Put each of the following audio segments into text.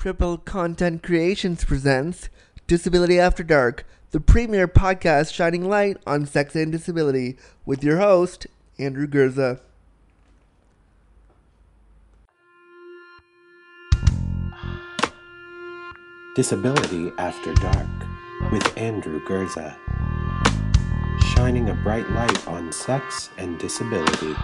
Triple Content Creations presents Disability After Dark, the premier podcast shining light on sex and disability, with your host, Andrew Gurza. Disability After Dark with Andrew Gurza. Shining a bright light on sex and disability.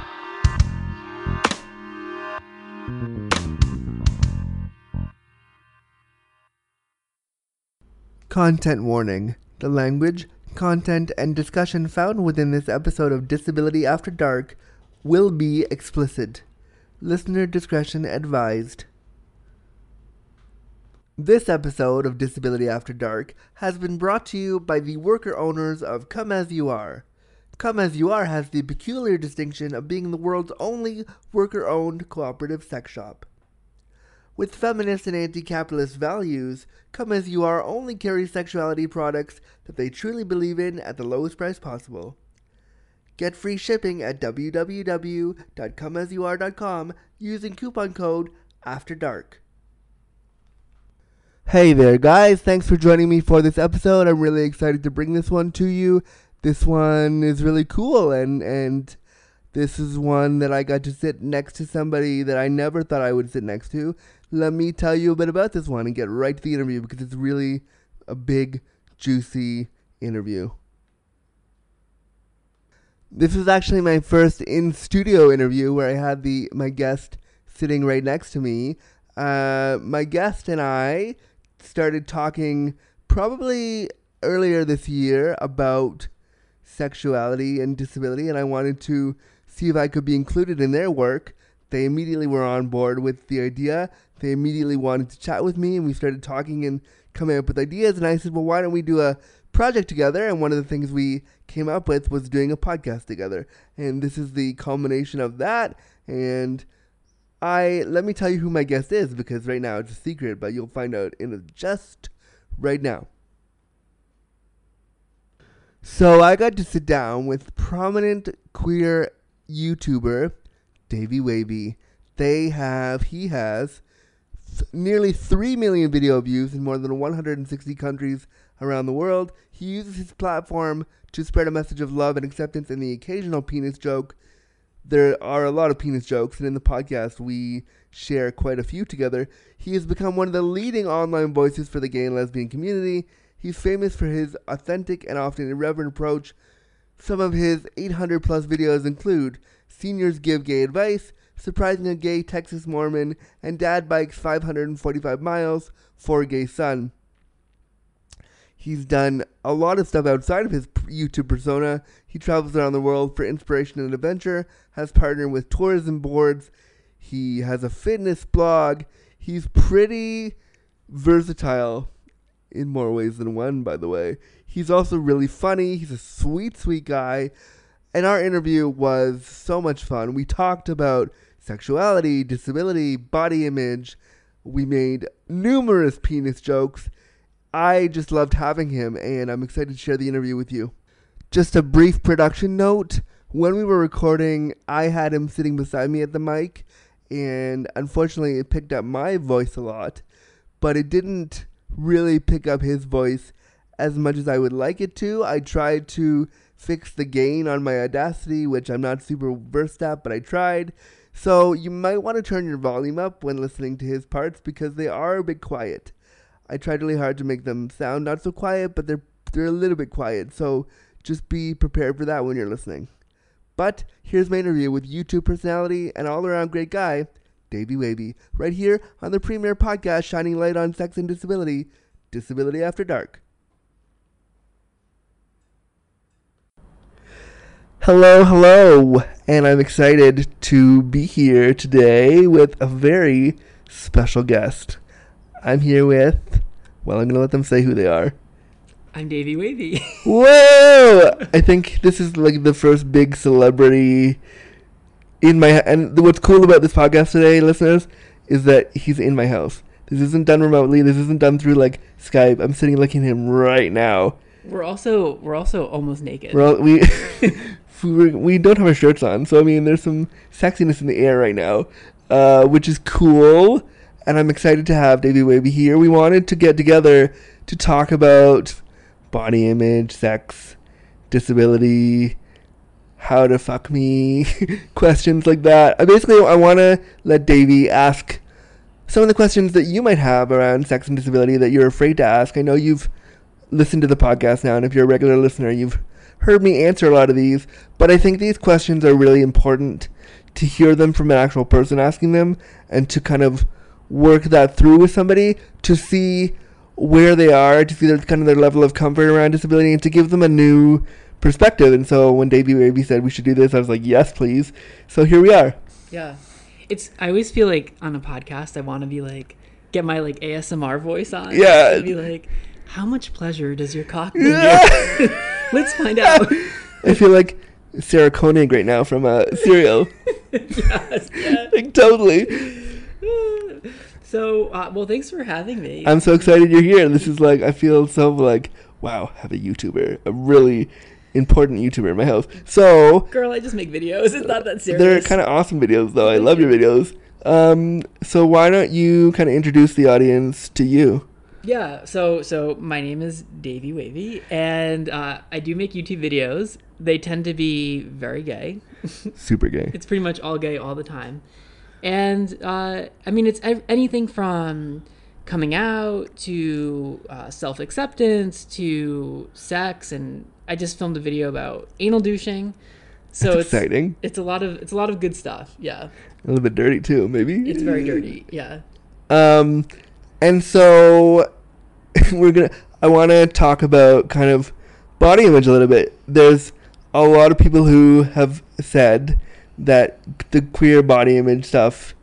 Content warning. The language, content, and discussion found within this episode of Disability After Dark will be explicit. Listener discretion advised. This episode of Disability After Dark has been brought to you by the worker owners of Come As You Are. Come As You Are has the peculiar distinction of being the world's only worker owned cooperative sex shop. With feminist and anti capitalist values, Come As You Are only carries sexuality products that they truly believe in at the lowest price possible. Get free shipping at www.comeasyouare.com using coupon code After Dark. Hey there, guys. Thanks for joining me for this episode. I'm really excited to bring this one to you. This one is really cool, and, and this is one that I got to sit next to somebody that I never thought I would sit next to. Let me tell you a bit about this one and get right to the interview because it's really a big, juicy interview. This was actually my first in studio interview where I had the my guest sitting right next to me. Uh, my guest and I started talking probably earlier this year about sexuality and disability, and I wanted to see if I could be included in their work. They immediately were on board with the idea. They immediately wanted to chat with me, and we started talking and coming up with ideas. And I said, Well, why don't we do a project together? And one of the things we came up with was doing a podcast together. And this is the culmination of that. And I let me tell you who my guest is because right now it's a secret, but you'll find out in just right now. So I got to sit down with prominent queer YouTuber Davey Wavy. They have he has nearly 3 million video views in more than 160 countries around the world. He uses his platform to spread a message of love and acceptance and the occasional penis joke. There are a lot of penis jokes, and in the podcast, we share quite a few together. He has become one of the leading online voices for the gay and lesbian community. He's famous for his authentic and often irreverent approach. Some of his 800 plus videos include Seniors Give Gay Advice, Surprising a Gay Texas Mormon, and Dad Bikes 545 Miles for a Gay Son. He's done a lot of stuff outside of his YouTube persona. He travels around the world for inspiration and adventure, has partnered with tourism boards. He has a fitness blog. He's pretty versatile in more ways than one, by the way. He's also really funny. He's a sweet, sweet guy. And our interview was so much fun. We talked about sexuality, disability, body image. We made numerous penis jokes. I just loved having him, and I'm excited to share the interview with you. Just a brief production note. When we were recording, I had him sitting beside me at the mic, and unfortunately, it picked up my voice a lot, but it didn't really pick up his voice as much as I would like it to. I tried to fix the gain on my Audacity, which I'm not super versed at, but I tried. So you might want to turn your volume up when listening to his parts because they are a bit quiet. I tried really hard to make them sound not so quiet, but they're they're a little bit quiet. So just be prepared for that when you're listening. But here's my interview with YouTube personality and all around great guy, Davey Wavy, right here on the premier podcast shining light on sex and disability, Disability After Dark. Hello, hello, and I'm excited to be here today with a very special guest. I'm here with, well, I'm going to let them say who they are. I'm Davey Wavy. Whoa! I think this is like the first big celebrity in my and what's cool about this podcast today, listeners, is that he's in my house. This isn't done remotely. This isn't done through like Skype. I'm sitting looking at him right now. We're also we're also almost naked. We're all, we we don't have our shirts on, so I mean, there's some sexiness in the air right now, uh, which is cool. and I'm excited to have Davey Wavy here. We wanted to get together to talk about body image, sex, disability, how to fuck me, questions like that. I basically I want to let Davey ask some of the questions that you might have around sex and disability that you're afraid to ask. I know you've listened to the podcast now, and if you're a regular listener, you've heard me answer a lot of these. But I think these questions are really important to hear them from an actual person asking them and to kind of work that through with somebody to see where they are, to see their kind of their level of comfort around disability, and to give them a new perspective. And so when Davey Baby said we should do this, I was like, yes, please. So here we are. Yeah. It's I always feel like on a podcast I want to be like get my like ASMR voice on. Yeah. And be like, how much pleasure does your cock Yeah. you? Let's find out. I feel like Sarah Koenig right now from uh, Serial. yes, yeah. like totally. So, uh, well, thanks for having me. I'm so excited you're here. This is like I feel so like wow, have a YouTuber, a really important YouTuber in my house. So Girl, I just make videos. It's not that serious. they're kind of awesome videos though. I love your videos. Um, so why don't you kind of introduce the audience to you? Yeah, so so my name is Davey Wavy, and uh, I do make YouTube videos. They tend to be very gay. Super gay. It's pretty much all gay all the time, and uh, I mean it's ev- anything from coming out to uh, self acceptance to sex, and I just filmed a video about anal douching. So That's it's exciting. it's a lot of it's a lot of good stuff. Yeah, A little bit dirty too, maybe. it's very dirty. Yeah. Um, and so we're gonna. I want to talk about kind of body image a little bit. There's a lot of people who have said that the queer body image stuff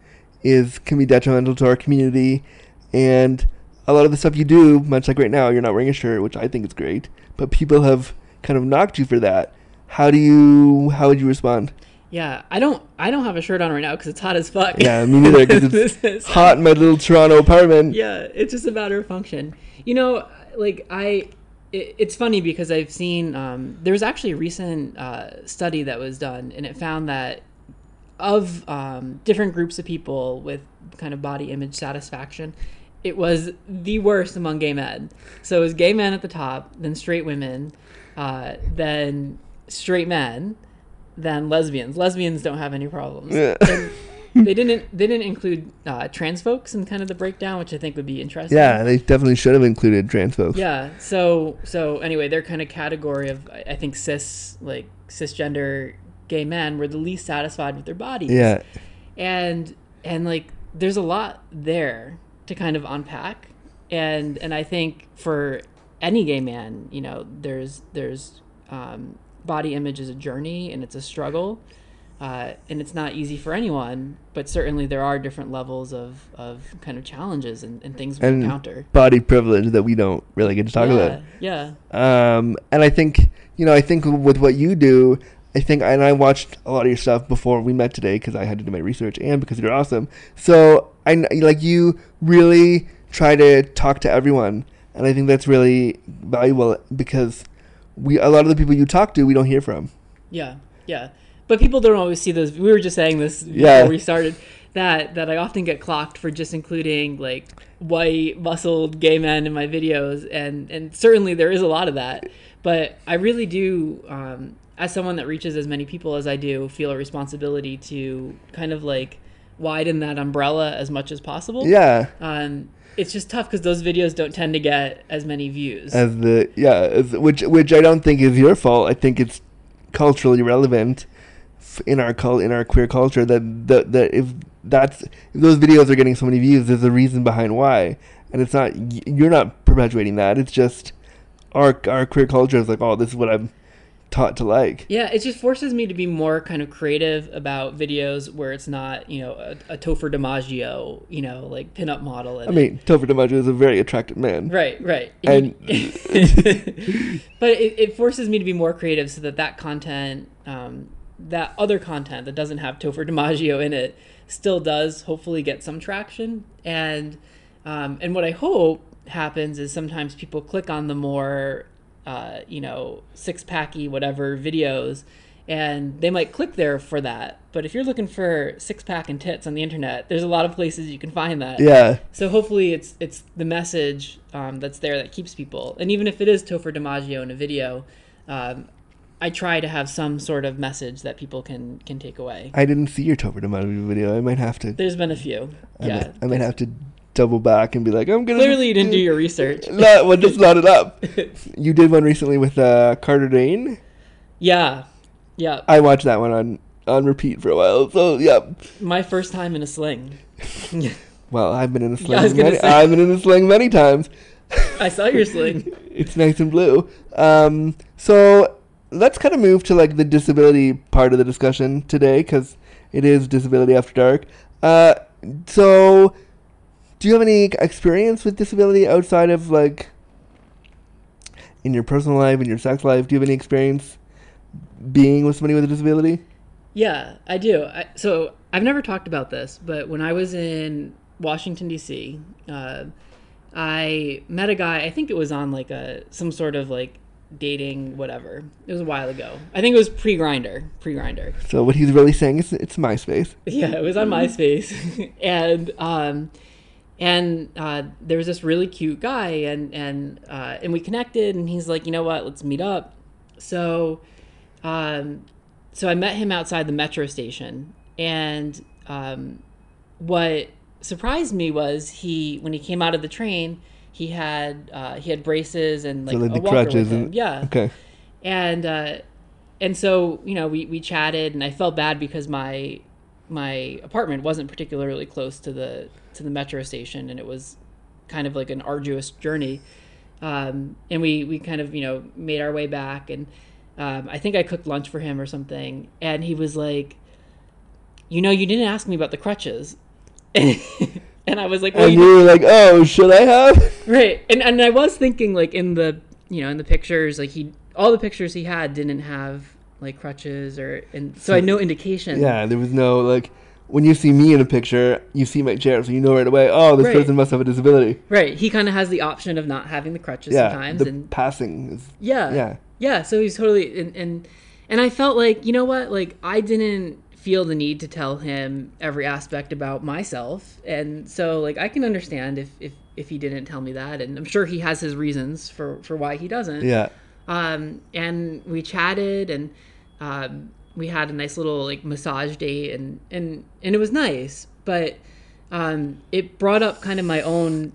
is can be detrimental to our community, and a lot of the stuff you do, much like right now, you're not wearing a shirt, which I think is great, but people have kind of knocked you for that. How do you? How would you respond? Yeah, I don't I don't have a shirt on right now because it's hot as fuck. Yeah, me neither. Because it's is- hot in my little Toronto apartment. Yeah, it's just a matter of function. You know, like I, it, it's funny because I've seen um, there was actually a recent uh, study that was done, and it found that of um, different groups of people with kind of body image satisfaction, it was the worst among gay men. So it was gay men at the top, then straight women, uh, then straight men, then lesbians. Lesbians don't have any problems. Yeah. They didn't. They didn't include uh, trans folks in kind of the breakdown, which I think would be interesting. Yeah, they definitely should have included trans folks. Yeah. So so anyway, their kind of category of I I think cis like cisgender gay men were the least satisfied with their bodies. Yeah. And and like there's a lot there to kind of unpack. And and I think for any gay man, you know, there's there's um, body image is a journey and it's a struggle. Uh, and it's not easy for anyone, but certainly there are different levels of, of kind of challenges and, and things we And encounter. body privilege that we don't really get to talk about. yeah, yeah. Um, and I think, you know, I think with what you do, I think, and I watched a lot of your stuff before we met today because I had to do my research and because you're awesome. So I like you really try to talk to everyone, and I think that's really valuable because we a lot of the people you talk to we don't hear from. Yeah, yeah. But people don't always see those. We were just saying this Yeah. before we started that that I often get clocked for just including like white muscled gay men in my videos, and and certainly there is a lot of that. But I really do, um, as someone that reaches as many people as I do, feel a responsibility to kind of like widen that umbrella as much as possible. Yeah, Um, it's just tough because those videos don't tend to get as many views. as the yeah, as, which which I don't think is your fault. I think it's culturally relevant f- in our cul- in our queer culture that that, that if that's if those videos are getting so many views, there's a reason behind why, and it's not you're not perpetuating that. It's just our our queer culture is like, oh, this is what I'm taught to like. Yeah, it just forces me to be more kind of creative about videos where it's not, you know, a, a Topher DiMaggio, you know, like pinup model. I mean, Topher DiMaggio is a very attractive man. right, right. And- but it, it forces me to be more creative so that that content, um, that other content that doesn't have Topher DiMaggio in it, still does hopefully get some traction. And um, and what I hope happens is sometimes people click on the more, uh, you know, six packy whatever videos, and they might click there for that. But if you're looking for six pack and tits on the internet, there's a lot of places you can find that. Yeah. So hopefully it's it's the message um, that's there that keeps people. And even if it is Topher DiMaggio in a video, um, I try to have some sort of message that people can can take away. I didn't see your Topher DiMaggio video. I might have to. There's been a few. I, yeah. might, I might have to double back and be like, I'm gonna. Clearly, you didn't do your research. Not, well, just load it up. you did one recently with uh, Carter Dane. yeah. Yeah. I watched that one on on repeat for a while. So yeah. My first time in a sling. Well, I've been in a sling. Yeah, many, say. I've been in a sling many times. I saw your sling. it's nice and blue. Um, so let's kind of move to like the disability part of the discussion today because it is disability after dark. Uh, so do you have any experience with disability outside of like in your personal life, in your sex life? Do you have any experience being with somebody with a disability? Yeah, I do. I, so I've never talked about this, but when I was in Washington D.C., uh, I met a guy. I think it was on like a some sort of like dating whatever. It was a while ago. I think it was pre Grindr, pre Grindr. So what he's really saying is it's MySpace. Yeah, it was on MySpace, and um, and uh, there was this really cute guy, and and uh, and we connected, and he's like, you know what, let's meet up. So, um, so I met him outside the metro station, and um, what surprised me was he when he came out of the train, he had uh, he had braces and like, so like a the crutches and yeah, Okay. and uh, and so you know we, we chatted and I felt bad because my my apartment wasn't particularly close to the to the metro station and it was kind of like an arduous journey. Um, and we we kind of you know made our way back and um, I think I cooked lunch for him or something and he was like you know you didn't ask me about the crutches. And I was like well, And you you were like, oh, should I have? right. And and i was thinking like in the you know in the pictures like he all the pictures he had didn't have like crutches or and so i had no indication Yeah, there was no like when you see me in a picture, you see my chair, so you know right away. Oh, this Right. person must have a disability. right he kind of has the option of not having the crutches Yeah, sometimes the and passing is yeah yeah. yeah so he's totally and, and and i felt like you know what like i didn't feel the need to tell him every aspect about myself and so like i can understand if if if he didn't tell me that and i'm sure he has his reasons for for why he doesn't yeah. um, and we chatted and um, we had a nice little like massage date and and and it was nice but um, it brought up kind of my own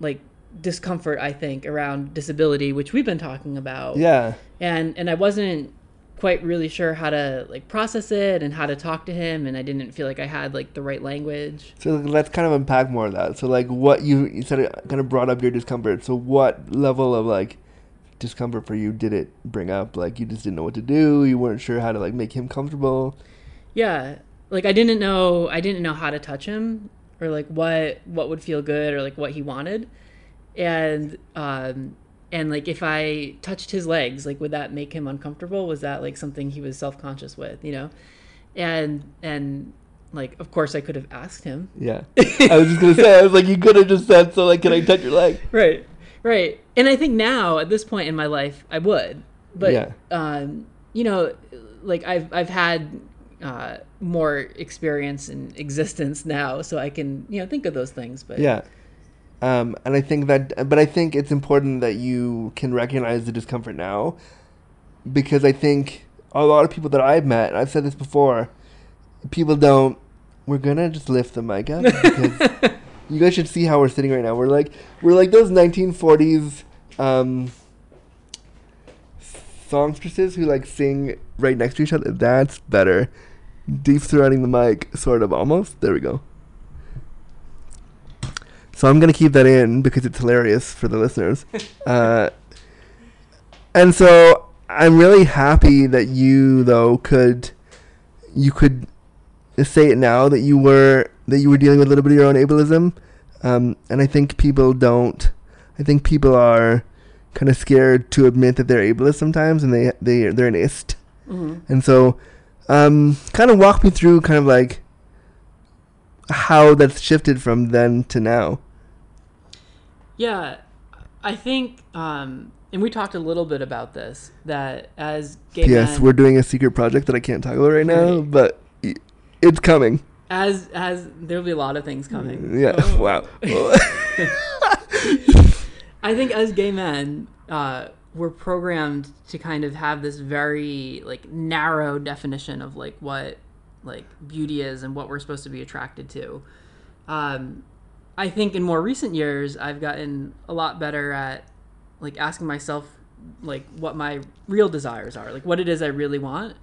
like discomfort i think around disability which we've been talking about Yeah. and and i wasn't quite really sure how to like process it and how to talk to him and i didn't feel like i had like the right language So let's kind of unpack more of that. So like what you you said it kind of brought up your discomfort. So what level of like discomfort for you did it bring up? Like you just didn't know what to do. You weren't sure how to like make him comfortable. yeah like i didn't know i didn't know how to touch him or like what what would feel good or like what he wanted and um and like if i touched his legs like would that make him uncomfortable was that like something he was self-conscious with you know and and like of course i could have asked him Yeah. I was just gonna say. I was like, you could have just said, so like, can I touch your leg? right right and i think now at this point in my life i would but Yeah. um you know like i've i've had uh more experience in existence now so i can you know think of those things but Yeah. Um, and I think that, but I think it's important that you can recognize the discomfort now, because I think a lot of people that I've met, I've said this before, people don't. We're gonna just lift the mic up because you guys should see how we're sitting right now. We're like we're like those 1940s um, songstresses who like sing right next to each other. That's better. Deep surrounding the mic, sort of almost. There we go. So I'm gonna keep that in because it's hilarious for the listeners. Uh, and so I'm really happy that you though could you could say it now that you were that you were dealing with a little bit of your own ableism. Um, and I think people don't. I think people are kind of scared to admit that they're ableist sometimes, and they they they're an ist. Mhm. And so, um, kind of walk me through kind of like how that's shifted from then to now. Yeah, I think, um, and we talked a little bit about this that as gay Yes, men, we're doing a secret project that I can't talk about right now, but y- it's coming. As as there'll be a lot of things coming. Yeah. Oh. Wow. I think as gay men, uh, we're programmed to kind of have this very like narrow definition of like what like beauty is and what we're supposed to be attracted to. Um, I think in more recent years, I've gotten a lot better at like asking myself like what my real desires are, like what it is I really want,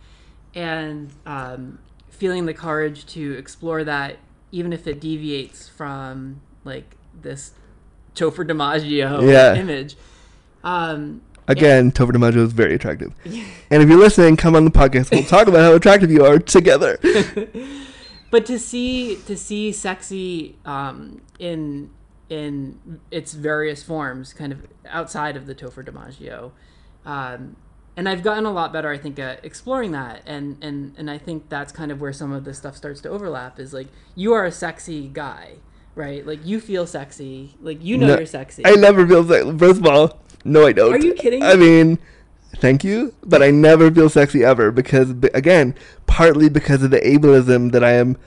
and um, feeling the courage to explore that, even if it deviates from like this Topher DiMaggio Yeah. image. Um, Again, Topher DiMaggio is very attractive. And if you're listening, come on the podcast. We'll talk about how attractive you are together. but to see to see sexy um, in in its various forms, kind of outside of the Topher DiMaggio, um, and I've gotten a lot better, I think, at exploring that, and and and I think that's kind of where some of this stuff starts to overlap. Is like you are a sexy guy, right? Like you feel sexy, like you know No, you're sexy. I never feel sexy. First of all, no, I don't. Are you kidding I mean, thank you, but I never feel sexy ever because, again, partly because of the ableism that I am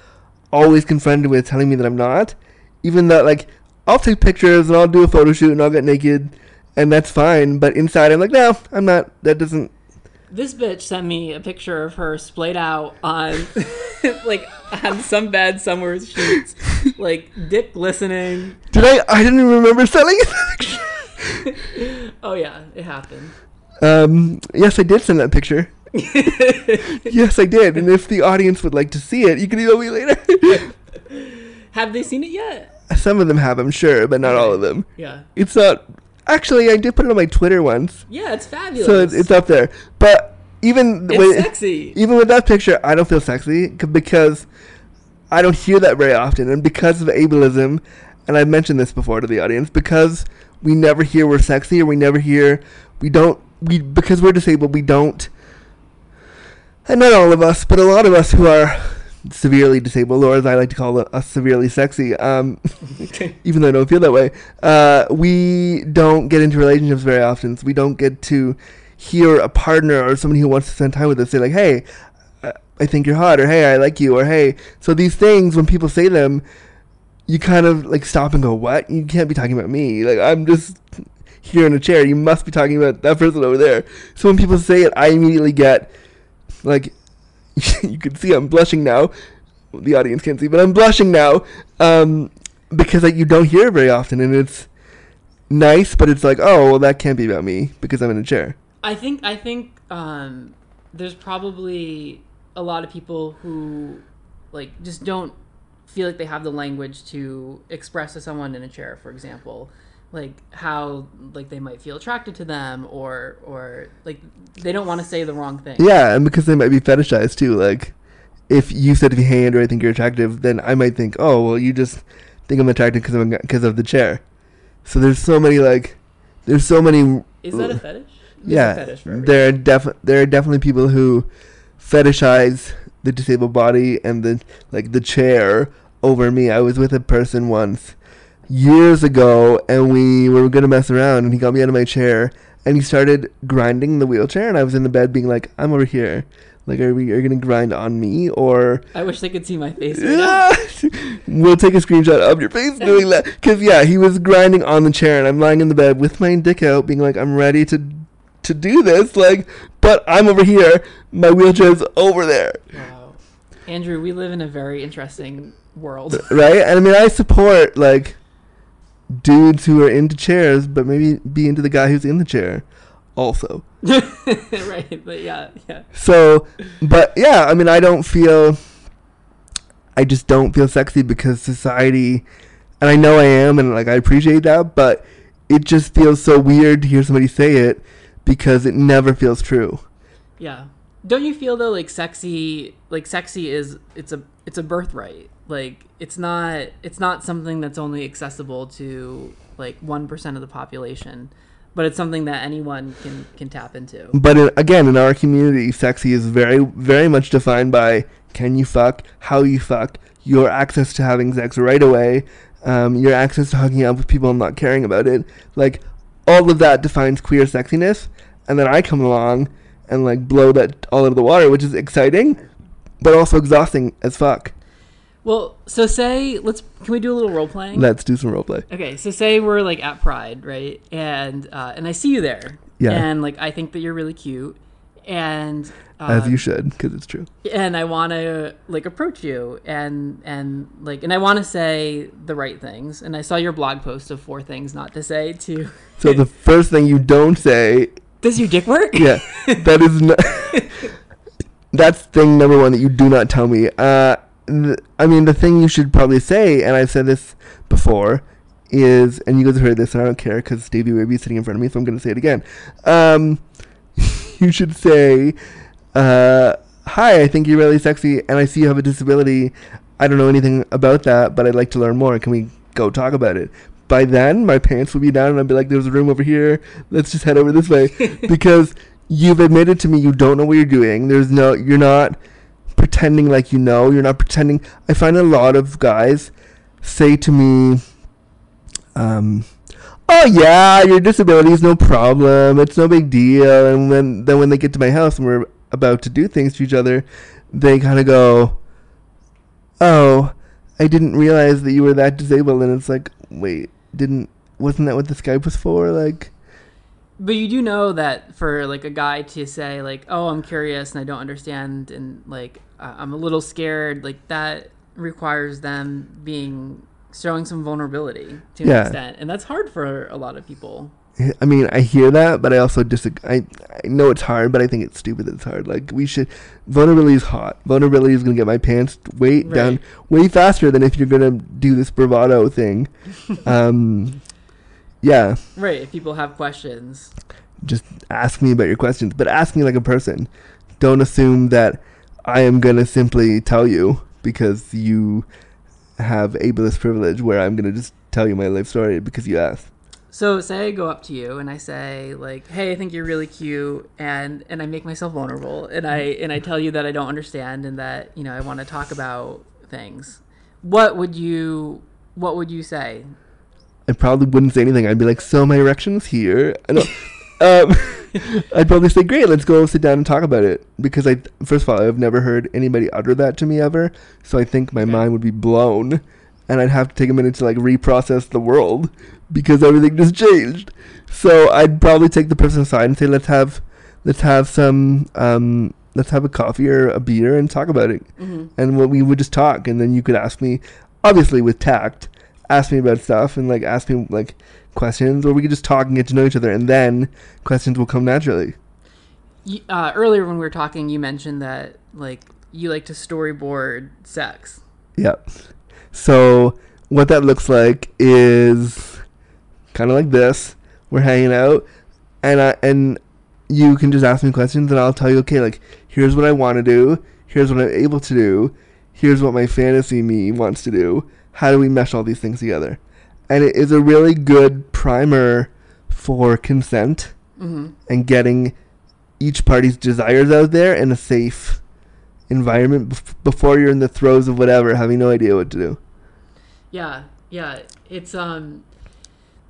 always confronted with telling me that I'm not. Even though, like, I'll take pictures and I'll do a photo shoot and I'll get naked, and that's fine. But inside, I'm like, no, I'm not. That doesn't. This bitch sent me a picture of her splayed out on, like, on some bed somewhere sheets, like dick glistening. Did I? I didn't even remember selling it. Oh yeah, it happened. um. Yes, I did send that picture. yes, I did. And if the audience would like to see it, you can email me later. Have they seen it yet? Some of them have, I'm sure, but not all of them. Yeah. It's not. Actually, I did put it on my Twitter once, Yeah, it's fabulous. so it's, it's up there. But even It's with, sexy. even with that picture, I don't feel sexy c- because I don't hear that very often, and because of ableism, and I've mentioned this before to the audience, because we never hear we're sexy, or we never hear we don't we because we're disabled, we don't. And not all of us, but a lot of us who are severely disabled, or as I like to call it, us severely sexy. Um, even though I don't feel that way, uh, we don't get into relationships very often. So we don't get to hear a partner or somebody who wants to spend time with us say like, "Hey, I- I think you're hot," or "Hey, I like you," or "Hey." So these things, when people say them, you kind of like stop and go, "What? You can't be talking about me. Like I'm just here in a chair. You must be talking about that person over there." So when people say it, I immediately get like you can see I'm blushing now. The audience can't see, but I'm blushing now um, because like, you don't hear it very often, and it's nice, but it's like, oh, well, that can't be about me because I'm in a chair. I think I think um, there's probably a lot of people who like just don't feel like they have the language to express to someone in a chair, for example, like how like they might feel attracted to them or or like they don't want to say the wrong thing. Yeah, and because they might be fetishized too. Like, if you said to me, hand or I think you're attractive," then I might think, "Oh, well, you just think I'm attractive because I'm because of the chair." So there's so many like, there's so many. Is that a fetish? There's a yeah, fetish there are def- there are definitely people who fetishize the disabled body and the like the chair over me. I was with a person once years ago, and we were gonna mess around, and he got me out of my chair, and he started grinding the wheelchair, and I was in the bed being like, "I'm over here." Like, are we are you gonna grind on me or? I wish they could see my face. Right we'll take a screenshot of your face doing that. Because yeah, he was grinding on the chair, and I'm lying in the bed with my dick out, being like, "I'm ready to to do this." Like, but I'm over here. My wheelchair's over there, Wow, Andrew, we live in a very interesting world. right? And I mean, I support like dudes who are into chairs, but maybe be into the guy who's in the chair, also. right, but yeah, yeah. So, but yeah, I mean, I don't feel. I just don't feel sexy because society, and I know I am, and like I appreciate that, but it just feels so weird to hear somebody say it because it never feels true. Yeah. Don't you feel though like sexy like sexy is it's a it's a birthright. Like it's not it's not something that's only accessible to like 1% of the population, but it's something that anyone can can tap into. But in, again, in our community, sexy is very, very much defined by can you fuck, how you fuck, your access to having sex right away, um, your access to hooking up with people and not caring about it. Like, all of that defines queer sexiness, and then I come along and like blow that all out of the water, which is exciting, but also exhausting as fuck. Well, so say let's can we do a little role playing? Let's do some role play. Okay, so say we're like at Pride, right? And uh, and I see you there. Yeah. And like I think that you're really cute, and uh, As you should, because it's true. and I want to like approach you and and like and I want to say the right things. And I saw your blog post of four things not to say to. So the first thing you don't say, Does your dick work? yeah, that is not. that's thing number one that you do not tell me. Uh, th- I mean, the thing you should probably say, and I've said this before, is, and you guys have heard this, and I don't care because Stevie Wavy's sitting in front of me, so I'm going to say it again. Um, you should say, uh, "Hi, I think you're really sexy, and I see you have a disability. I don't know anything about that, but I'd like to learn more. Can we go talk about it?" By then, my pants will be down, and I'll be like, "There's a room over here. Let's just head over this way," because you've admitted to me you don't know what you're doing. There's no, you're not pretending like you know. You're not pretending. I find a lot of guys say to me, um, "Oh yeah, your disability is no problem. It's no big deal." And then when they get to my house and we're about to do things to each other, they kind of go, "Oh, I didn't realize that you were that disabled." And it's like, wait, didn't wasn't that what the Skype was for? Like, But you do know that for like a guy to say like, "Oh, I'm curious and I don't understand," and like uh, I'm a little scared, like that requires them being showing some vulnerability to an extent, and that's hard for a lot of people. I mean, I hear that, but I also disagree. I, I know it's hard, but I think it's stupid that it's hard. Like, we should. Vulnerability is hot. Vulnerability is going to get my pants way down way faster than if you're going to do this bravado thing. um, yeah, Right? If people have questions, just ask me about your questions, but ask me like a person. Don't assume that I am going to simply tell you because you have ableist privilege where I'm going to just tell you my life story because you asked. So say I go up to you and I say like, "Hey, I think you're really cute," and and I make myself vulnerable and I and I tell you that I don't understand and that you know I want to talk about things. What would you What would you say? I probably wouldn't say anything. I'd be like, "So my erection's here." I um, I'd probably say, "Great, let's go sit down and talk about it." Because I, first of all, I've never heard anybody utter that to me ever, so I think my Okay. mind would be blown, and I'd have to take a minute to like reprocess the world because everything just changed. So I'd probably take the person aside and say, "Let's have, let's have some, um, let's have a coffee or a beer and talk about it." Mm-hmm. and what we would just talk and then you could ask me obviously with tact ask me about stuff and like ask me like questions or we could just talk and get to know each other and then questions will come naturally. You, uh, earlier when we were talking, you mentioned that like you like to storyboard sex. yeah so what that looks like is kind of like this. We're hanging out and I, and you can just ask me questions and I'll tell you okay like here's what I want to do. Here's what I'm able to do. Here's what my fantasy me wants to do how do we mesh all these things together and it is a really good primer for consent Mm-hmm. and getting each party's desires out there in a safe environment bef- before you're in the throes of whatever having no idea what to do Yeah, yeah. It's um,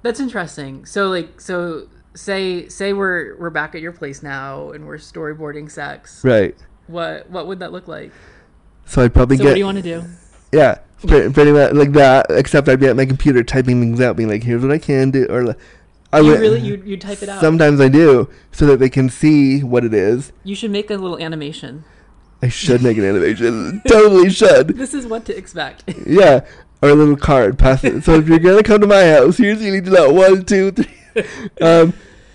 that's interesting. So like, so say say we're we're back at your place now and we're storyboarding sex. right What what would that look like? so i'd probably get So what do you want to do? yeah pretty, pretty much like that except i'd be at my computer typing things out being like here's what i can do or like I you would- really you you type it out. Sometimes I do, so that they can see what it is. you should make a little animation. I should make an animation. totally should. This is what to expect. Yeah, or a little card. Pass it. So if you're gonna come to my house, here's you need to know one, two, three. Um,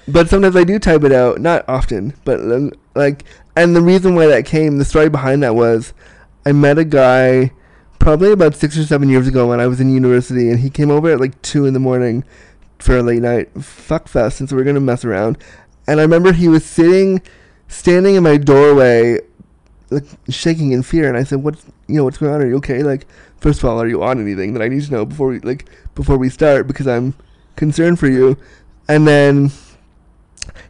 but sometimes I do type it out. Not often, but um, like, and the reason why that came, the story behind that was, I met a guy probably about six or seven years ago when I was in university, and he came over at like two in the morning for a late night fuck fest, and so we are gonna mess around. And I remember he was sitting, standing in my doorway, like shaking in fear. And I said, "What's you know what's going on? Are you okay? Like, first of all, are you on anything that I need to know before we like before we start because I'm concerned for you." And then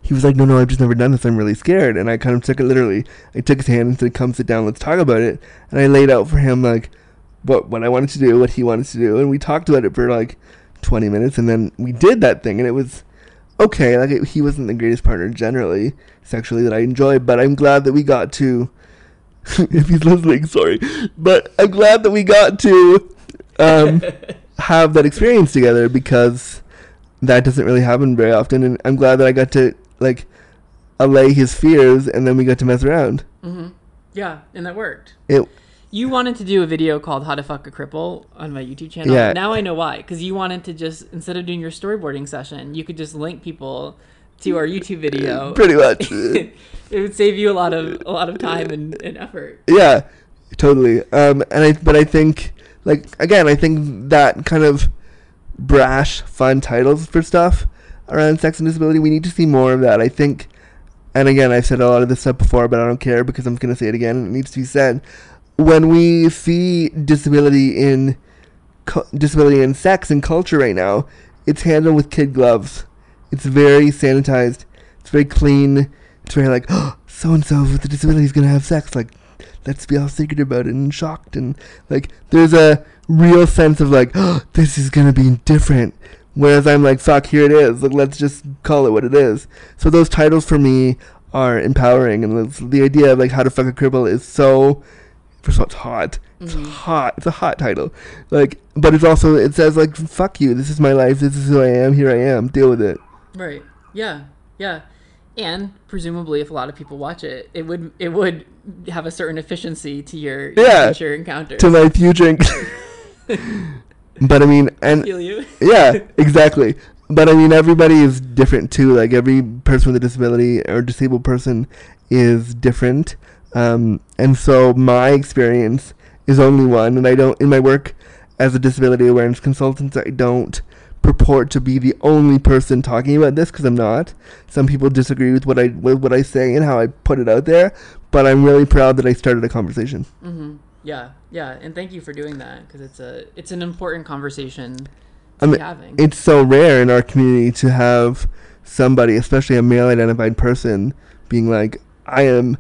he was like, "No, no, I've just never done this. I'm really scared." And I kind of took it literally. I took his hand and said, "Come sit down. Let's talk about it." And I laid out for him like what what I wanted to do, what he wanted to do, and we talked about it for like 20 minutes, and then we did that thing, and it was okay. Like it, he wasn't the greatest partner generally sexually that I enjoyed, but I'm glad that we got to. if he's listening, sorry, but I'm glad that we got to um, have that experience together because that doesn't really happen very often, and I'm glad that I got to like allay his fears, and then we got to mess around. Mm-hmm. Yeah, and that worked. It You wanted to do a video called "How to Fuck a Cripple" on my YouTube channel. Yeah. Now I know why. Because you wanted to just instead of doing your storyboarding session, you could just link people to our YouTube video. pretty much. it would save you a lot of a lot of time and, and effort. Yeah, totally. Um, and I, but I think, like, again, I think that kind of brash, fun titles for stuff around sex and disability, we need to see more of that. I think, and again, I've said a lot of this stuff before, but I don't care because I'm going to say it again. It needs to be said. When we see disability in disability in sex and culture right now, it's handled with kid gloves. It's very sanitized. It's very clean. It's very like, so and so with a disability is gonna have sex. Like, let's be all secret about it and shocked and like, there's a real sense of like, oh, this is gonna be different. Whereas I'm like, fuck, here it is. Like, let's just call it what it is. So those titles for me are empowering, and the idea of like how to fuck a cripple is so. First of all, it's hot. It's hot. It's a mm-hmm. hot title. Like, but it's also it says like, fuck you. This is my life. This is who I am. Here I am. Deal with it. Right. Yeah. Yeah. And presumably, if a lot of people watch it, it would it would have a certain efficiency to your your Yeah. future encounter. To my future. but I mean, and yeah, exactly. But I mean, everybody is different too. Like every person with a disability or disabled person is different. Um, and so my experience is only one. And I don't, in my work as a disability awareness consultant, I don't purport to be the only person talking about this because I'm not. Some people disagree with what I with what I say and how I put it out there. But I'm really proud that I started a conversation. Mm-hmm. Yeah. Yeah. And thank you for doing that because it's a it's an important conversation I mean, having. it's so rare in our community to have somebody, especially a male identified person, being like, I am,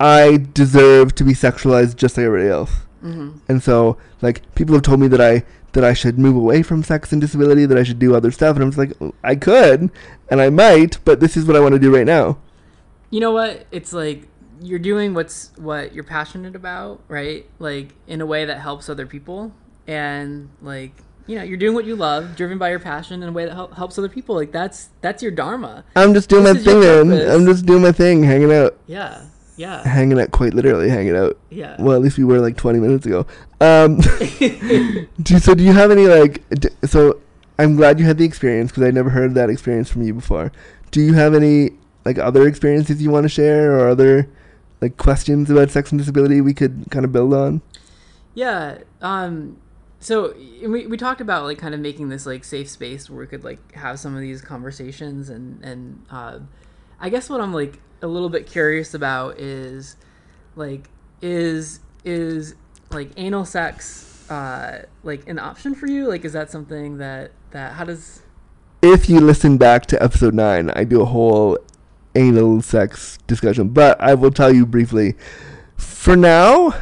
I deserve to be sexualized just like everybody else. hmm And so, like, people have told me that I, that I should move away from sex and disability, that I should do other stuff. And I'm just like, I could, and I might, but this is what I want to do right now. you know what it's like you're doing what's what you're passionate about right like in a way that helps other people and like you know you're doing what you love driven by your passion in a way that hel- helps other people like that's that's your dharma I'm just doing This my thing, man. I'm just doing my thing, hanging out. yeah yeah Hanging out, quite literally hanging out. yeah Well, at least we were like 20 minutes ago. Um, do, so, do you have any like? D- so, I'm glad you had the experience because I never heard that experience from you before. Do you have any like other experiences you want to share or other like questions about sex and disability we could kind of build on? Yeah. Um so we we talked about like kind of making this like safe space where we could like have some of these conversations and and uh, I guess what I'm like a little bit curious about is like is is like anal sex uh like an option for you? Like is that something that that how does If you listen back to episode nine, I do a whole anal sex discussion, but I will tell you briefly. For now,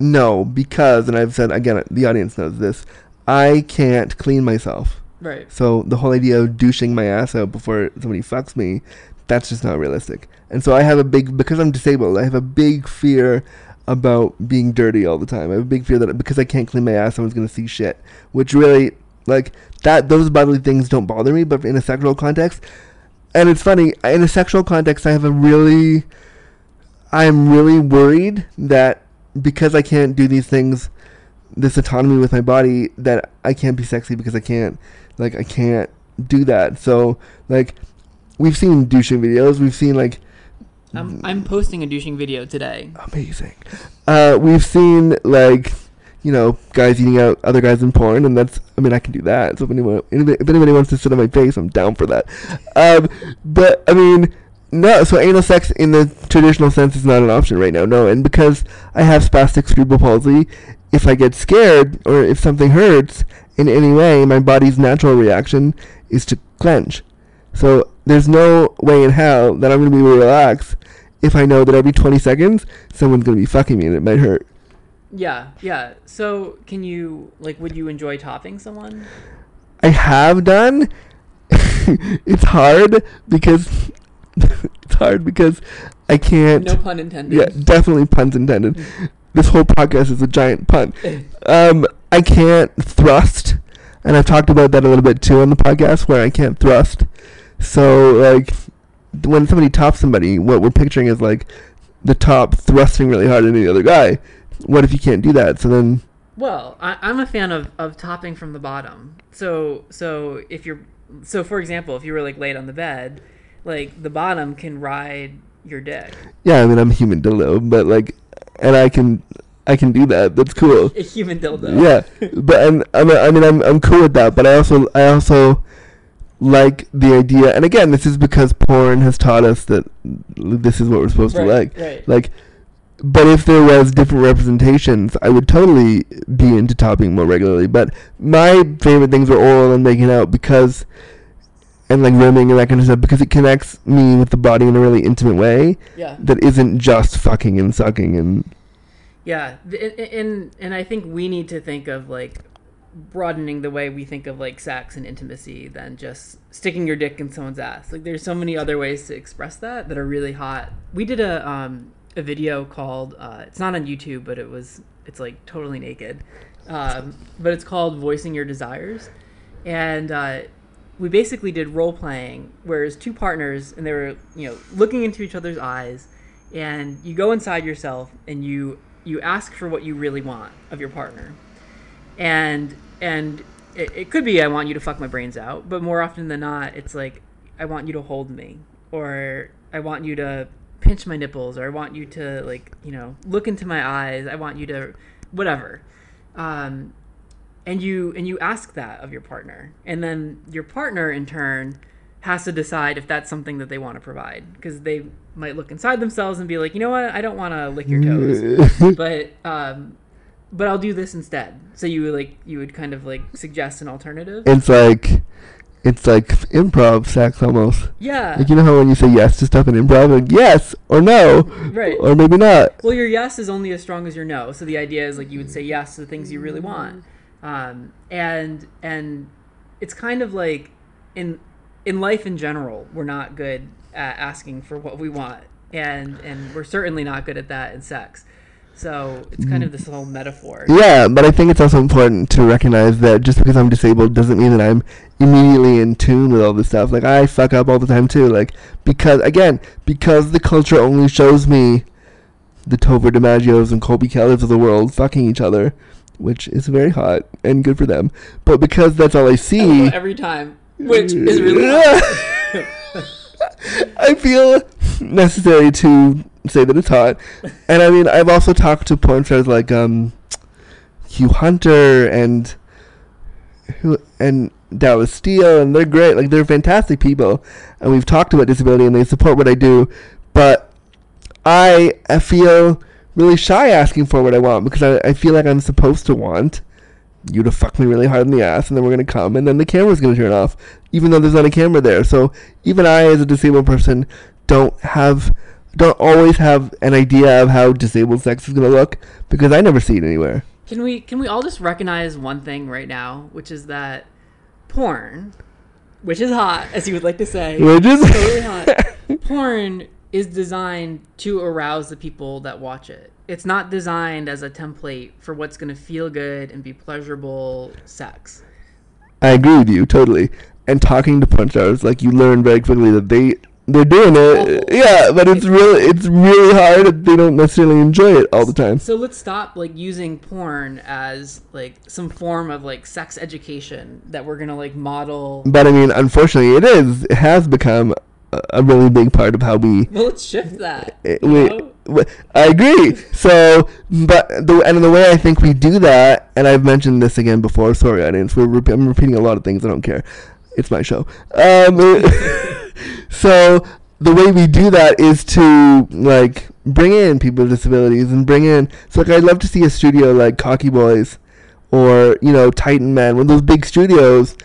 no, because, and I've said again, the audience knows this. I can't clean myself. right. So the whole idea of douching my ass out before somebody fucks me, that's just not realistic. And so I have a big because I'm disabled, I have a big fear about being dirty all the time. I have a big fear that because I can't clean my ass, someone's gonna see shit. Which really like that those bodily things don't bother me, but in a sexual context and it's funny, in a sexual context I have a really I'm really worried that because I can't do these things this autonomy with my body that I can't be sexy because I can't like I can't do that. So like we've seen douching videos, we've seen like I'm I'm posting a douching video today. amazing. Uh, we've seen like you know guys eating out other guys in porn, and that's I mean I can do that. So if anyone if anybody wants to sit on my face, I'm down for that. Um, but I mean. No, so anal sex in the traditional sense is not an option right now. No, and because I have spastic cerebral palsy, if I get scared or if something hurts in any way, my body's natural reaction is to clench. So there's no way in hell that I'm going to be relaxed if I know that every 20 seconds someone's going to be fucking me and it might hurt. Yeah, yeah. So can you like would you enjoy topping someone? I have done. it's hard because it's hard because I can't. No pun intended. Yeah, definitely puns intended. This whole podcast is a giant pun. Um, I can't thrust, and I've talked about that a little bit too on the podcast, where I can't thrust. So like, when somebody tops somebody, what we're picturing is like the top thrusting really hard into the other guy. What if you can't do that? So then, Well, I, I'm a fan of, of topping from the bottom. So so if you're so for example, if you were like laid on the bed, like the bottom can ride your dick. yeah, I mean I'm a human dildo, but like, and I can, I can do that. That's cool. A human dildo. yeah, but and I'm I mean, I'm I'm cool with that. But I also I also like the idea, and again, this is because porn has taught us that this is what we're supposed Right, to like. right. Like, but if there was different representations, I would totally be into topping more regularly. But my favorite things were oral and making out because, and like rimming and that kind of stuff because it connects me with the body in a really intimate way Yeah. that isn't just fucking and sucking and Yeah, and, and and I think we need to think of like broadening the way we think of like sex and intimacy than just sticking your dick in someone's ass. Like there's so many other ways to express that that are really hot. We did a um a video called uh, it's not on YouTube, but it was it's like totally naked, um, but it's called voicing your desires, and uh, we basically did role playing, where whereas two partners and they were you know looking into each other's eyes, and you go inside yourself and you you ask for what you really want of your partner, and and it, it could be I want you to fuck my brains out, but more often than not, it's like I want you to hold me, or I want you to pinch my nipples, or I want you to like you know look into my eyes. I want you to whatever. Um, and you and you ask that of your partner and then your partner in turn has to decide if that's something that they want to provide because they might look inside themselves and be like you know what i don't want to lick your toes but um but i'll do this instead so you would like you would kind of like suggest an alternative it's like it's like improv sex almost. yeah Like you know how when you say yes to stuff in improv, like yes or no, right or maybe not. Well, your yes is only as strong as your no. So the idea is like you would say yes to the things you really want, um, and and it's kind of like in in life in general, we're not good at asking for what we want, and and we're certainly not good at that in sex. So it's kind of this whole metaphor. Yeah, but I think it's also important to recognize that just because I'm disabled doesn't mean that I'm immediately in tune with all this stuff. Like I fuck up all the time too. Like because again, because the culture only shows me the Topher DiMaggios and Colby Kellers of the world fucking each other, which is very hot and good for them. But because that's all I see, Every time, which is really hot. I feel necessary to say that it's hot. And I mean, I've also talked to porn stars like um, Hugh Hunter and who and Dallas Steele, and they're great. Like they're fantastic people, and we've talked about disability, and they support what I do. But I, I feel really shy asking for what I want because I, I feel like I'm supposed to want you to fuck me really hard in the ass, and then we're gonna come, and then the camera's gonna turn off, even though there's not a camera there. So even I, as a disabled person, don't have, don't always have an idea of how disabled sex is gonna look because I never see it anywhere. Can we can we all just recognize one thing right now, which is that porn, which is hot, as you would like to say, Which is totally hot. Porn is designed to arouse the people that watch it. It's not designed as a template for what's going to feel good and be pleasurable sex. I agree with you totally. And talking to porn stars, like you learn very quickly that they they're doing it. Awful. Yeah, but it's really it's really hard. They don't necessarily enjoy it all the time. So let's stop like using porn as like some form of like sex education that we're going to like model. But I mean, unfortunately, it is. It has become a, really big part of how we. Well, let's shift that. it- you we I agree. So, but the and the way I think we do that, and I've mentioned this again before. Sorry, audience. We're rep- I'm repeating a lot of things. I don't care. It's my show. Um, so the way we do that is to like bring in people with disabilities and bring in. So like, I'd love to see a studio like Cocky Boys, or you know Titan Man, one of those big studios.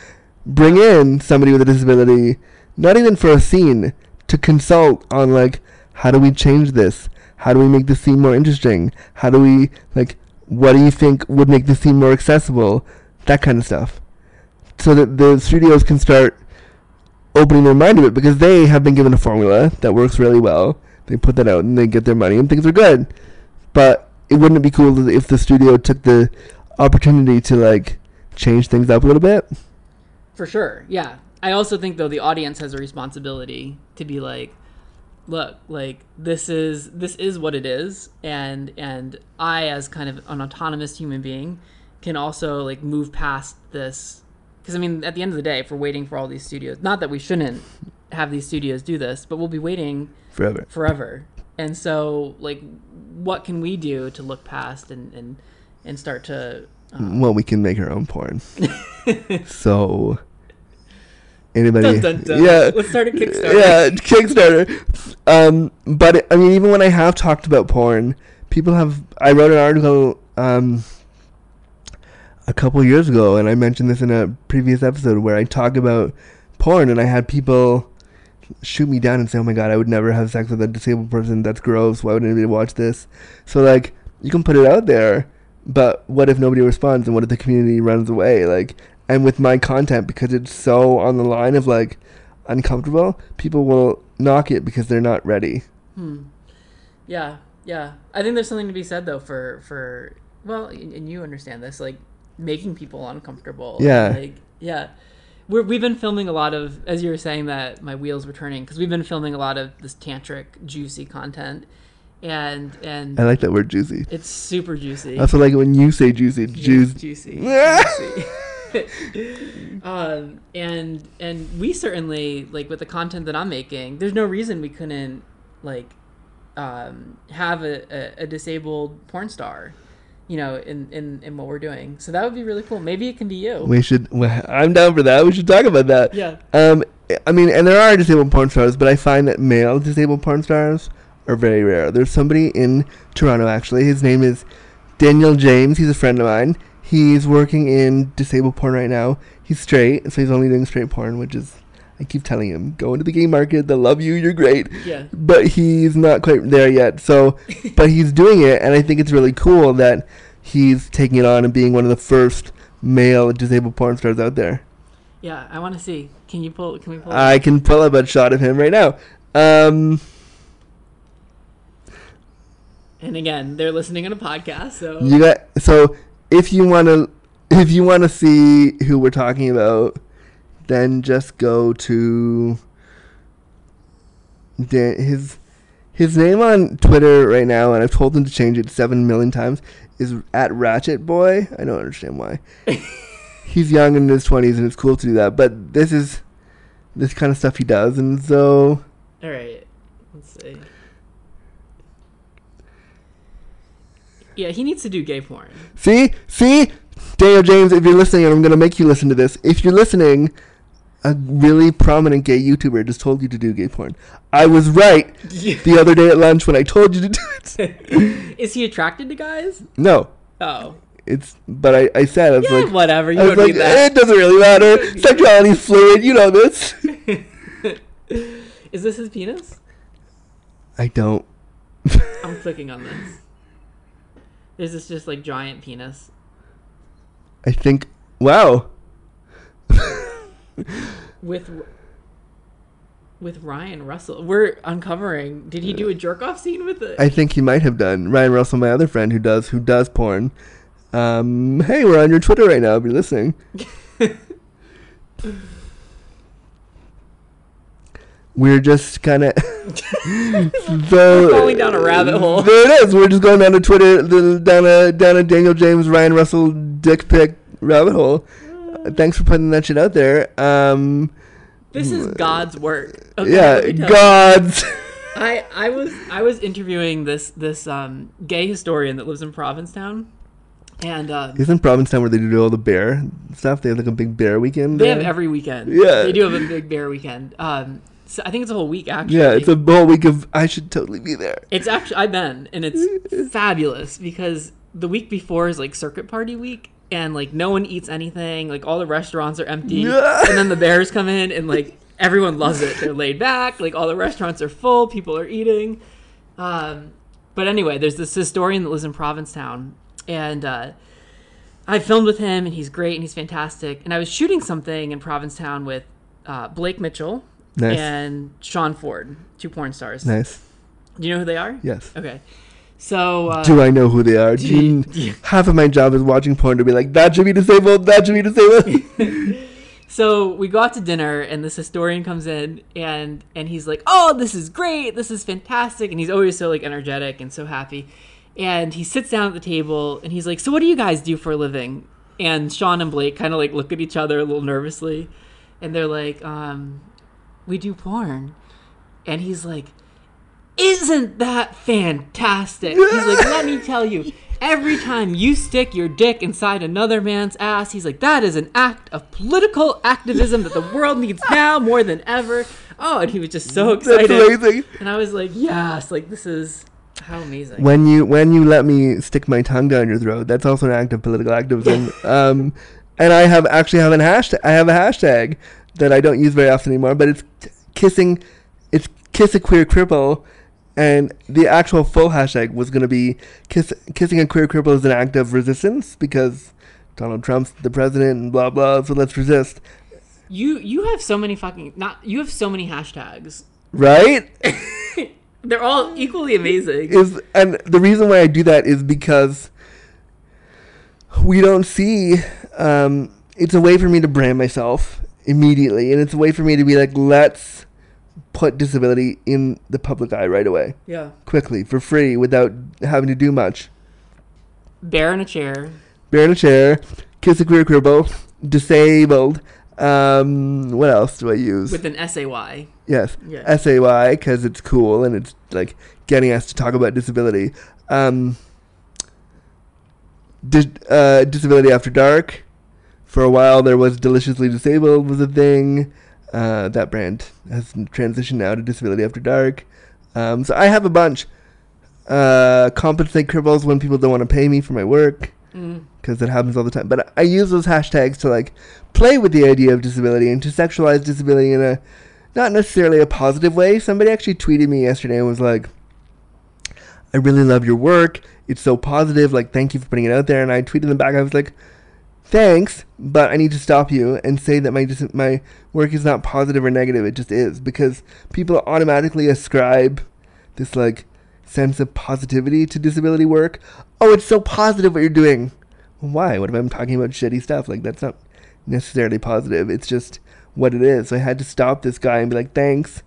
Bring in somebody with a disability, not even for a scene, to consult on like how do we change this? How do we make the scene more interesting? How do we like what do you think would make the scene more accessible? That kind of stuff. So that the studios can start opening their mind to it because they have been given a formula that works really well. They put that out and they get their money and things are good. But it wouldn't it be cool if the studio took the opportunity to like change things up a little bit? For sure. Yeah. I also think though the audience has a responsibility to be like look, like this is this is what it is and and I as kind of an autonomous human being can also like move past this because I mean at the end of the day if we're waiting for all these studios not that we shouldn't have these studios do this but we'll be waiting Forever. forever and so like what can we do to look past and and and start to um, Well, we can make our own porn. so anybody dun, dun, dun. Yeah. let's start a Kickstarter Yeah, Kickstarter. Um, but I mean, even when I have talked about porn, people have. I wrote an article um, a couple years ago, and I mentioned this in a previous episode where I talk about porn, and I had people shoot me down and say, "Oh my god, I would never have sex with a disabled person. That's gross. Why would anybody watch this?" So like, you can put it out there, but what if nobody responds, and what if the community runs away? Like, and with my content because it's so on the line of like uncomfortable, people will knock it because they're not ready. Hmm. Yeah, yeah. I think there's something to be said though for for well, and you understand this, like making people uncomfortable. Yeah. Like yeah. We're, we've been filming a lot of, as you were saying that my wheels were turning, because we've been filming a lot of this tantric, juicy content, and and I like that word juicy. it's super juicy. I also like when you say juicy. Ju- Juice. juicy. juicy. um, and and we certainly like with the content that I'm making. There's no reason we couldn't like um, have a, a, a disabled porn star, you know, in, in in what we're doing. So that would be really cool. Maybe it can be you. We should. I'm down for that. We should talk about that. Yeah. Um, I mean, and there are disabled porn stars, but I find that male disabled porn stars are very rare. There's somebody in Toronto actually. His name is Daniel James. He's a friend of mine. He's working in disabled porn right now. He's straight, so he's only doing straight porn, which is. I keep telling him, go into the gay market. They'll love you. You're great. Yeah. But he's not quite there yet. So, but he's doing it, and I think it's really cool that he's taking it on and being one of the first male disabled porn stars out there. Yeah. I want to see. Can you pull? Can we pull? I can pull up a shot of him right now. Um, and again, they're listening on a podcast, so you got so if you want to if you want to see who we're talking about, then just go to Dan, his his name on Twitter right now, and I've told him to change it seven million times. Is at Ratchet Boy. I don't understand why. He's young in his twenties, and it's cool to do that. But this is this kind of stuff he does, and so All right. Let's see. Yeah, he needs to do gay porn. See, see, Daniel James, if you're listening, and I'm gonna make you listen to this. If you're listening, a really prominent gay YouTuber just told you to do gay porn. I was right the other day at lunch when I told you to do it. Is he attracted to guys? No, Oh. it's but I, I said I was Yeah, like, whatever. You I was don't like, need that. it doesn't really matter. Sexuality's fluid. You know this. Is this his penis? I don't. I'm clicking on this. Is this just like giant penis? I think. Wow. with with Ryan Russell. We're uncovering. Did he do a jerk off scene with it? I think he might have done. Ryan Russell, my other friend who does who does porn. Um, hey, we're on your Twitter right now. If you're listening, we're just kind of falling down a rabbit hole. There it is. We're just going down to Twitter, down a down a Daniel James, Ryan Russell dick pic rabbit hole. Thanks for putting that shit out there. Um, This is God's work. Okay, yeah, gods. I I was I was interviewing this this um gay historian that lives in Provincetown, and um, Isn't Provincetown where they do all the bear stuff? They have like a big bear weekend. they have every weekend. Yeah. they do have a big bear weekend. Um, so I think it's a whole week actually. Yeah, it's a whole week of. I should totally be there. It's actually I've been and it's fabulous because the week before is like circuit party week and like no one eats anything, like all the restaurants are empty and then the bears come in and like everyone loves it. They're laid back, like all the restaurants are full, people are eating. Um but anyway, there's this historian that lives in Provincetown and uh I filmed with him and he's great and he's fantastic. And I was shooting something in Provincetown with uh, Blake Mitchell Nice. and Sean Ford, two porn stars. Nice. Do you know who they are? Yes. Okay. So uh, Do I know who they are? Do do you- you- do you- half of my job is watching porn to be like, that should be disabled, that should be disabled. So we go out to dinner, and this historian comes in, and and he's like, "Oh, this is great! This is fantastic!" And he's always so like energetic and so happy. And he sits down at the table, and he's like, "So what do you guys do for a living?" And Sean and Blake kind of like look at each other a little nervously, and they're like, um, "We do porn." And he's like, isn't that fantastic? He's like, let me tell you, every time you stick your dick inside another man's ass, he's like, that is an act of political activism that the world needs now more than ever. Oh, and he was just so excited. That's amazing. And I was like, yes, like this is how amazing. When you when you let me stick my tongue down your throat, that's also an act of political activism. um, and I have actually have an hashtag. I have a hashtag that I don't use very often anymore, but it's kissing. It's kiss a queer cripple, and the actual full hashtag was going to be kiss kissing a queer cripple is an act of resistance because Donald Trump's the president and blah blah. So let's resist, you you have so many fucking not you have so many hashtags. right? They're all equally amazing. is and the reason why I do that is because we don't see um, it's a way for me to brand myself immediately and it's a way for me to be like let's put disability in the public eye right away Yeah. quickly for free without having to do much Bear in a chair. bear in a chair kiss a queer cripple disabled um, what else do I use With an SAY. Yes, Yeah. SAY because it's cool and it's like getting us to talk about disability. Um, di- uh, disability after dark. For a while, there was deliciously disabled was a thing. Uh, that brand has transitioned now to disability after dark. Um, so I have a bunch. Uh, compensate cripples when people don't want to pay me for my work Mm. because it happens all the time. But I use those hashtags to like play with the idea of disability and to sexualize disability in a not necessarily a positive way. Somebody actually tweeted me yesterday and was like, "I really love your work. It's so positive. Like, thank you for putting it out there." And I tweeted them back. I was like, "Thanks, but I need to stop you and say that my dis- my work is not positive or negative. It just is because people automatically ascribe this like." sense of positivity to disability work. Oh, it's so positive what you're doing. Why? What if I'm talking about shitty stuff? Like that's not necessarily positive. It's just what it is. So I had to stop this guy and be like, "Thanks,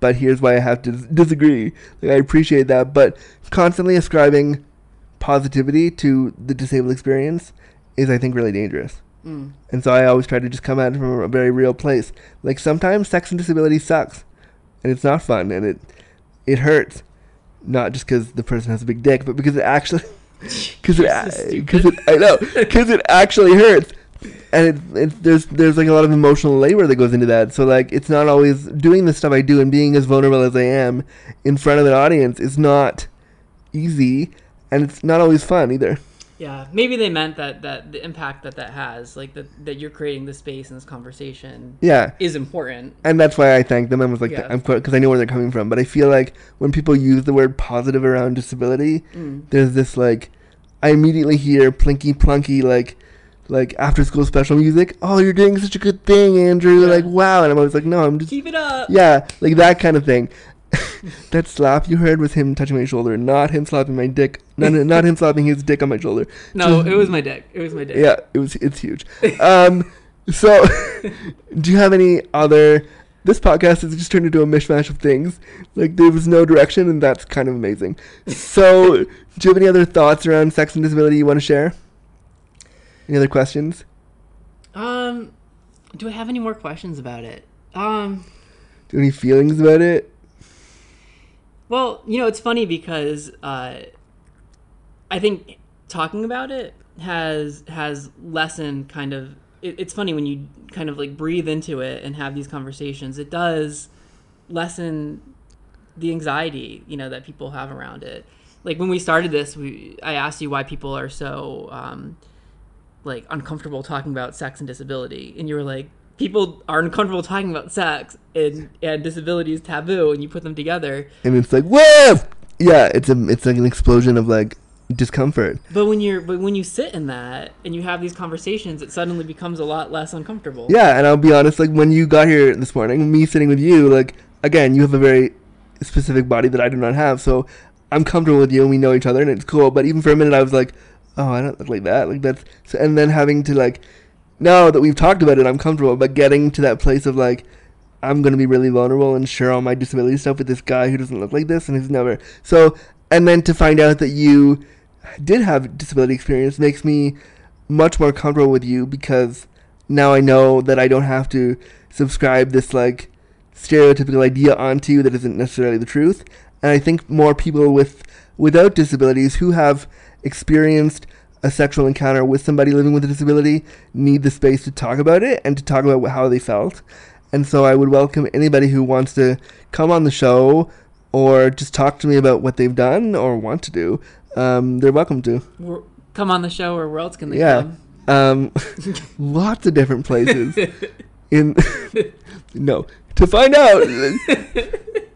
but here's why I have to dis- disagree." Like I appreciate that, but constantly ascribing positivity to the disabled experience is, I think, really dangerous. Mm. And so I always try to just come at it from a very real place. Like sometimes sex and disability sucks, and it's not fun, and it it hurts, not just because the person has a big dick, but because it actually, because it, because it, I know, because it actually hurts, and it, it there's there's like a lot of emotional labor that goes into that. So like it's not always doing the stuff I do and being as vulnerable as I am in front of an audience is not easy, and it's not always fun either. Yeah, maybe they meant that that the impact that that has, like that that you're creating this space and this conversation, Yeah. is important. and that's why I thanked them. I was like, Yeah. I'm because I know where they're coming from. But I feel like when people use the word positive around disability, Mm. there's this like, I immediately hear plinky plunky like, like after school special music. Oh, you're doing such a good thing, Andrew. Yeah. Like wow, and I'm always like, no, I'm just Keep it up. yeah, like that kind of thing. that slap you heard was him touching my shoulder, not him slapping my dick. No, no, not him slapping his dick on my shoulder. No, it was my dick. It was my dick. Yeah, it was. It's huge. Um, so, do you have any other? This podcast has just turned into a mishmash of things. Like there was no direction, and that's kind of amazing. So, do you have any other thoughts around sex and disability you want to share? Any other questions? Um, do I have any more questions about it? Um, Do you have any feelings about it? Well, you know, it's funny because uh, I think talking about it has has lessened kind of. It, it's funny when you kind of like breathe into it and have these conversations. It does lessen the anxiety you know that people have around it. Like when we started this, we I asked you why people are so um, like uncomfortable talking about sex and disability, and you were like, people are uncomfortable talking about sex and and disability is taboo, and you put them together. And it's like whoa, yeah. It's a it's like an explosion of like discomfort. But when you're but when you sit in that and you have these conversations, it suddenly becomes a lot less uncomfortable. Yeah, and I'll be honest, like when you got here this morning, me sitting with you, like again, you have a very specific body that I do not have, so I'm comfortable with you and we know each other and it's cool. But even for a minute, I was like, oh, I don't look like that, like that's. So, and then having to like, now that we've talked about it, I'm comfortable. But getting to that place of like, I'm gonna be really vulnerable and share all my disability stuff with this guy who doesn't look like this and who's never. So, and then to find out that you did have disability experience makes me much more comfortable with you because now I know that I don't have to subscribe this like stereotypical idea onto you that isn't necessarily the truth. And I think more people with without disabilities who have experienced a sexual encounter with somebody living with a disability need the space to talk about it and to talk about how they felt. And so I would welcome anybody who wants to come on the show or just talk to me about what they've done or want to do. Um, they're welcome to. Come on the show, or where else can they Yeah. come? Um, lots of different places. In no, to find out.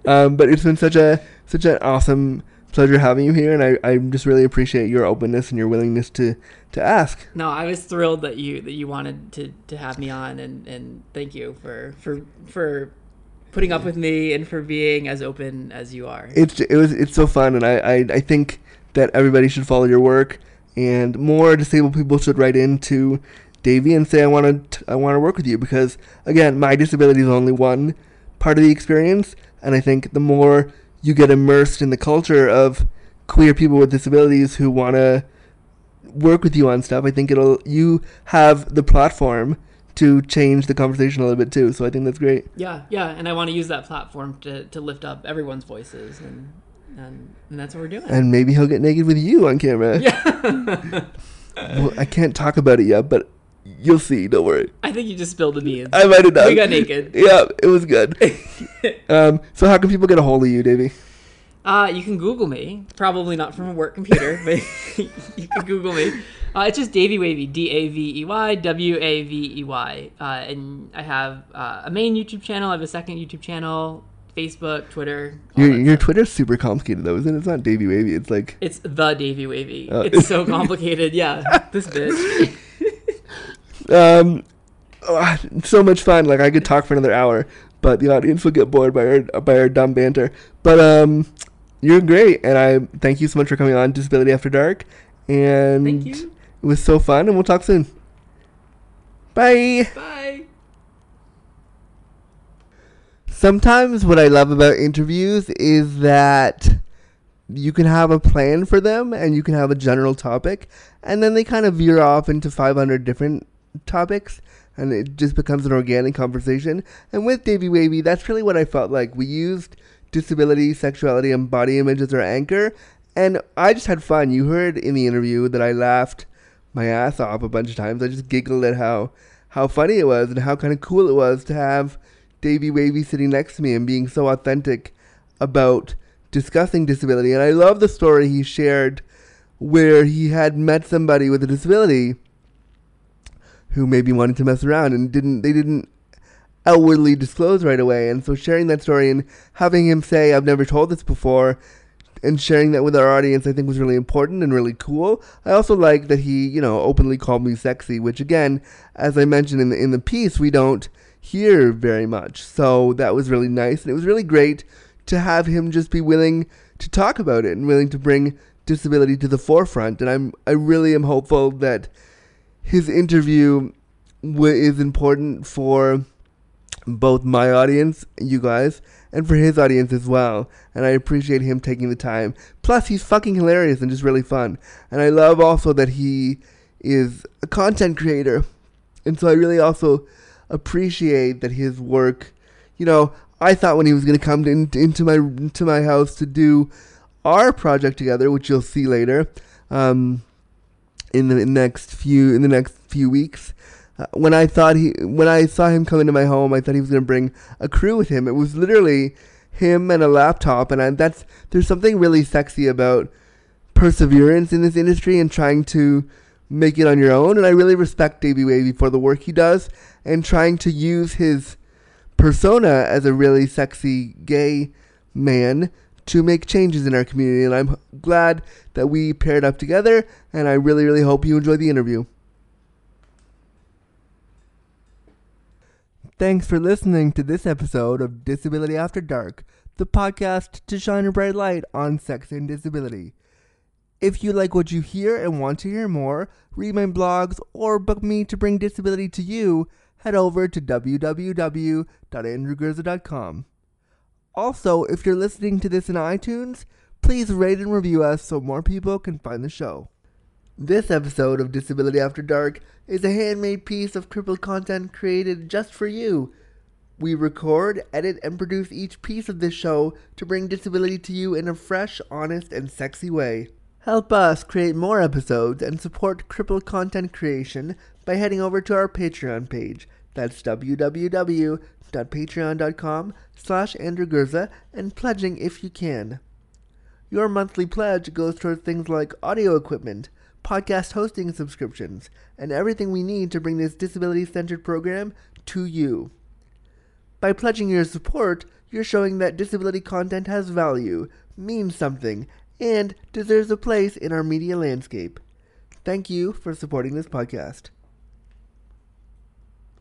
um, but it's been such a such an awesome pleasure having you here, and I, I just really appreciate your openness and your willingness to to ask. No, I was thrilled that you that you wanted to, to have me on, and, and thank you for for for putting up with me and for being as open as you are. It's it was it's so fun, and I, I I think that everybody should follow your work, and more disabled people should write into Davey and say I want to I want to work with you because again, my disability is only one part of the experience, and I think the more you get immersed in the culture of queer people with disabilities who want to work with you on stuff, I think it'll you have the platform to change the conversation a little bit too. So I think that's great. Yeah, yeah, and I want to use that platform to, to lift up everyone's voices, and, and and that's what we're doing. And maybe he'll get naked with you on camera. yeah, Well, I can't talk about it yet, but you'll see. Don't worry. I think you just spilled the beans. I might have done. We got naked. Yeah, it was good. um, so how can people get a hold of you, Davey? Uh, you can Google me. Probably not from a work computer, but you can Google me. Uh, it's just Davey Wavy, D A V E Y W A V E Y. Uh, and I have uh, a main YouTube channel. I have a second YouTube channel, Facebook, Twitter. Your your stuff. Twitter's super complicated though, isn't it? It's not Davey Wavy. It's like It's the Davey Wavy. Oh. It's so complicated. Yeah, this bitch. Um, oh, so much fun. Like I could talk for another hour, but the audience will get bored by our by our dumb banter. But um, you're great, and I thank you so much for coming on Disability After Dark. And Thank you. it was so fun, and we'll talk soon. Bye. Bye. Sometimes what I love about interviews is that you can have a plan for them and you can have a general topic and then they kind of veer off into 500 different topics and it just becomes an organic conversation. And with Davey Wavy, that's really what I felt like. We used disability, sexuality, and body image as our anchor and I just had fun. You heard in the interview that I laughed my ass off a bunch of times. I just giggled at how how funny it was and how kind of cool it was to have Davey Wavy sitting next to me and being so authentic about discussing disability. And I love the story he shared where he had met somebody with a disability who maybe wanted to mess around and didn't they didn't outwardly disclose right away. And so sharing that story and having him say, I've never told this before and sharing that with our audience I think was really important and really cool. I also like that he, you know, openly called me sexy, which again, as I mentioned in the in the piece, we don't hear very much. So that was really nice and it was really great to have him just be willing to talk about it and willing to bring disability to the forefront and I'm I really am hopeful that his interview is important for both my audience, you guys, and for his audience as well. And I appreciate him taking the time. Plus, he's fucking hilarious and just really fun. And I love also that he is a content creator. And so I really also appreciate that his work, you know, I thought when he was going to come in, into my into my house to do our project together, which you'll see later, um, in the next few in the next few weeks. Uh, when I thought he, when I saw him come into my home, I thought he was going to bring a crew with him. It was literally him and a laptop, and I, that's there's something really sexy about perseverance in this industry and trying to make it on your own. And I really respect Davey Wavy for the work he does and trying to use his persona as a really sexy gay man to make changes in our community. And I'm glad that we paired up together. And I really, really hope you enjoy the interview. Thanks for listening to this episode of Disability After Dark, the podcast to shine a bright light on sex and disability. If you like what you hear and want to hear more, read my blogs, or book me to bring disability to you, head over to www.andrewgurza.com. Also, if you're listening to this in iTunes, please rate and review us so more people can find the show. This episode of Disability After Dark is a handmade piece of crippled content created just for you. We record, edit, and produce each piece of this show to bring disability to you in a fresh, honest, and sexy way. Help us create more episodes and support crippled content creation by heading over to our Patreon page. That's www.patreon.com slash Andrew Gurza and pledging if you can. Your monthly pledge goes towards things like audio equipment, podcast hosting subscriptions, and everything we need to bring this disability centered program to you. By pledging your support, you're showing that disability content has value, means something, and deserves a place in our media landscape. Thank you for supporting this podcast.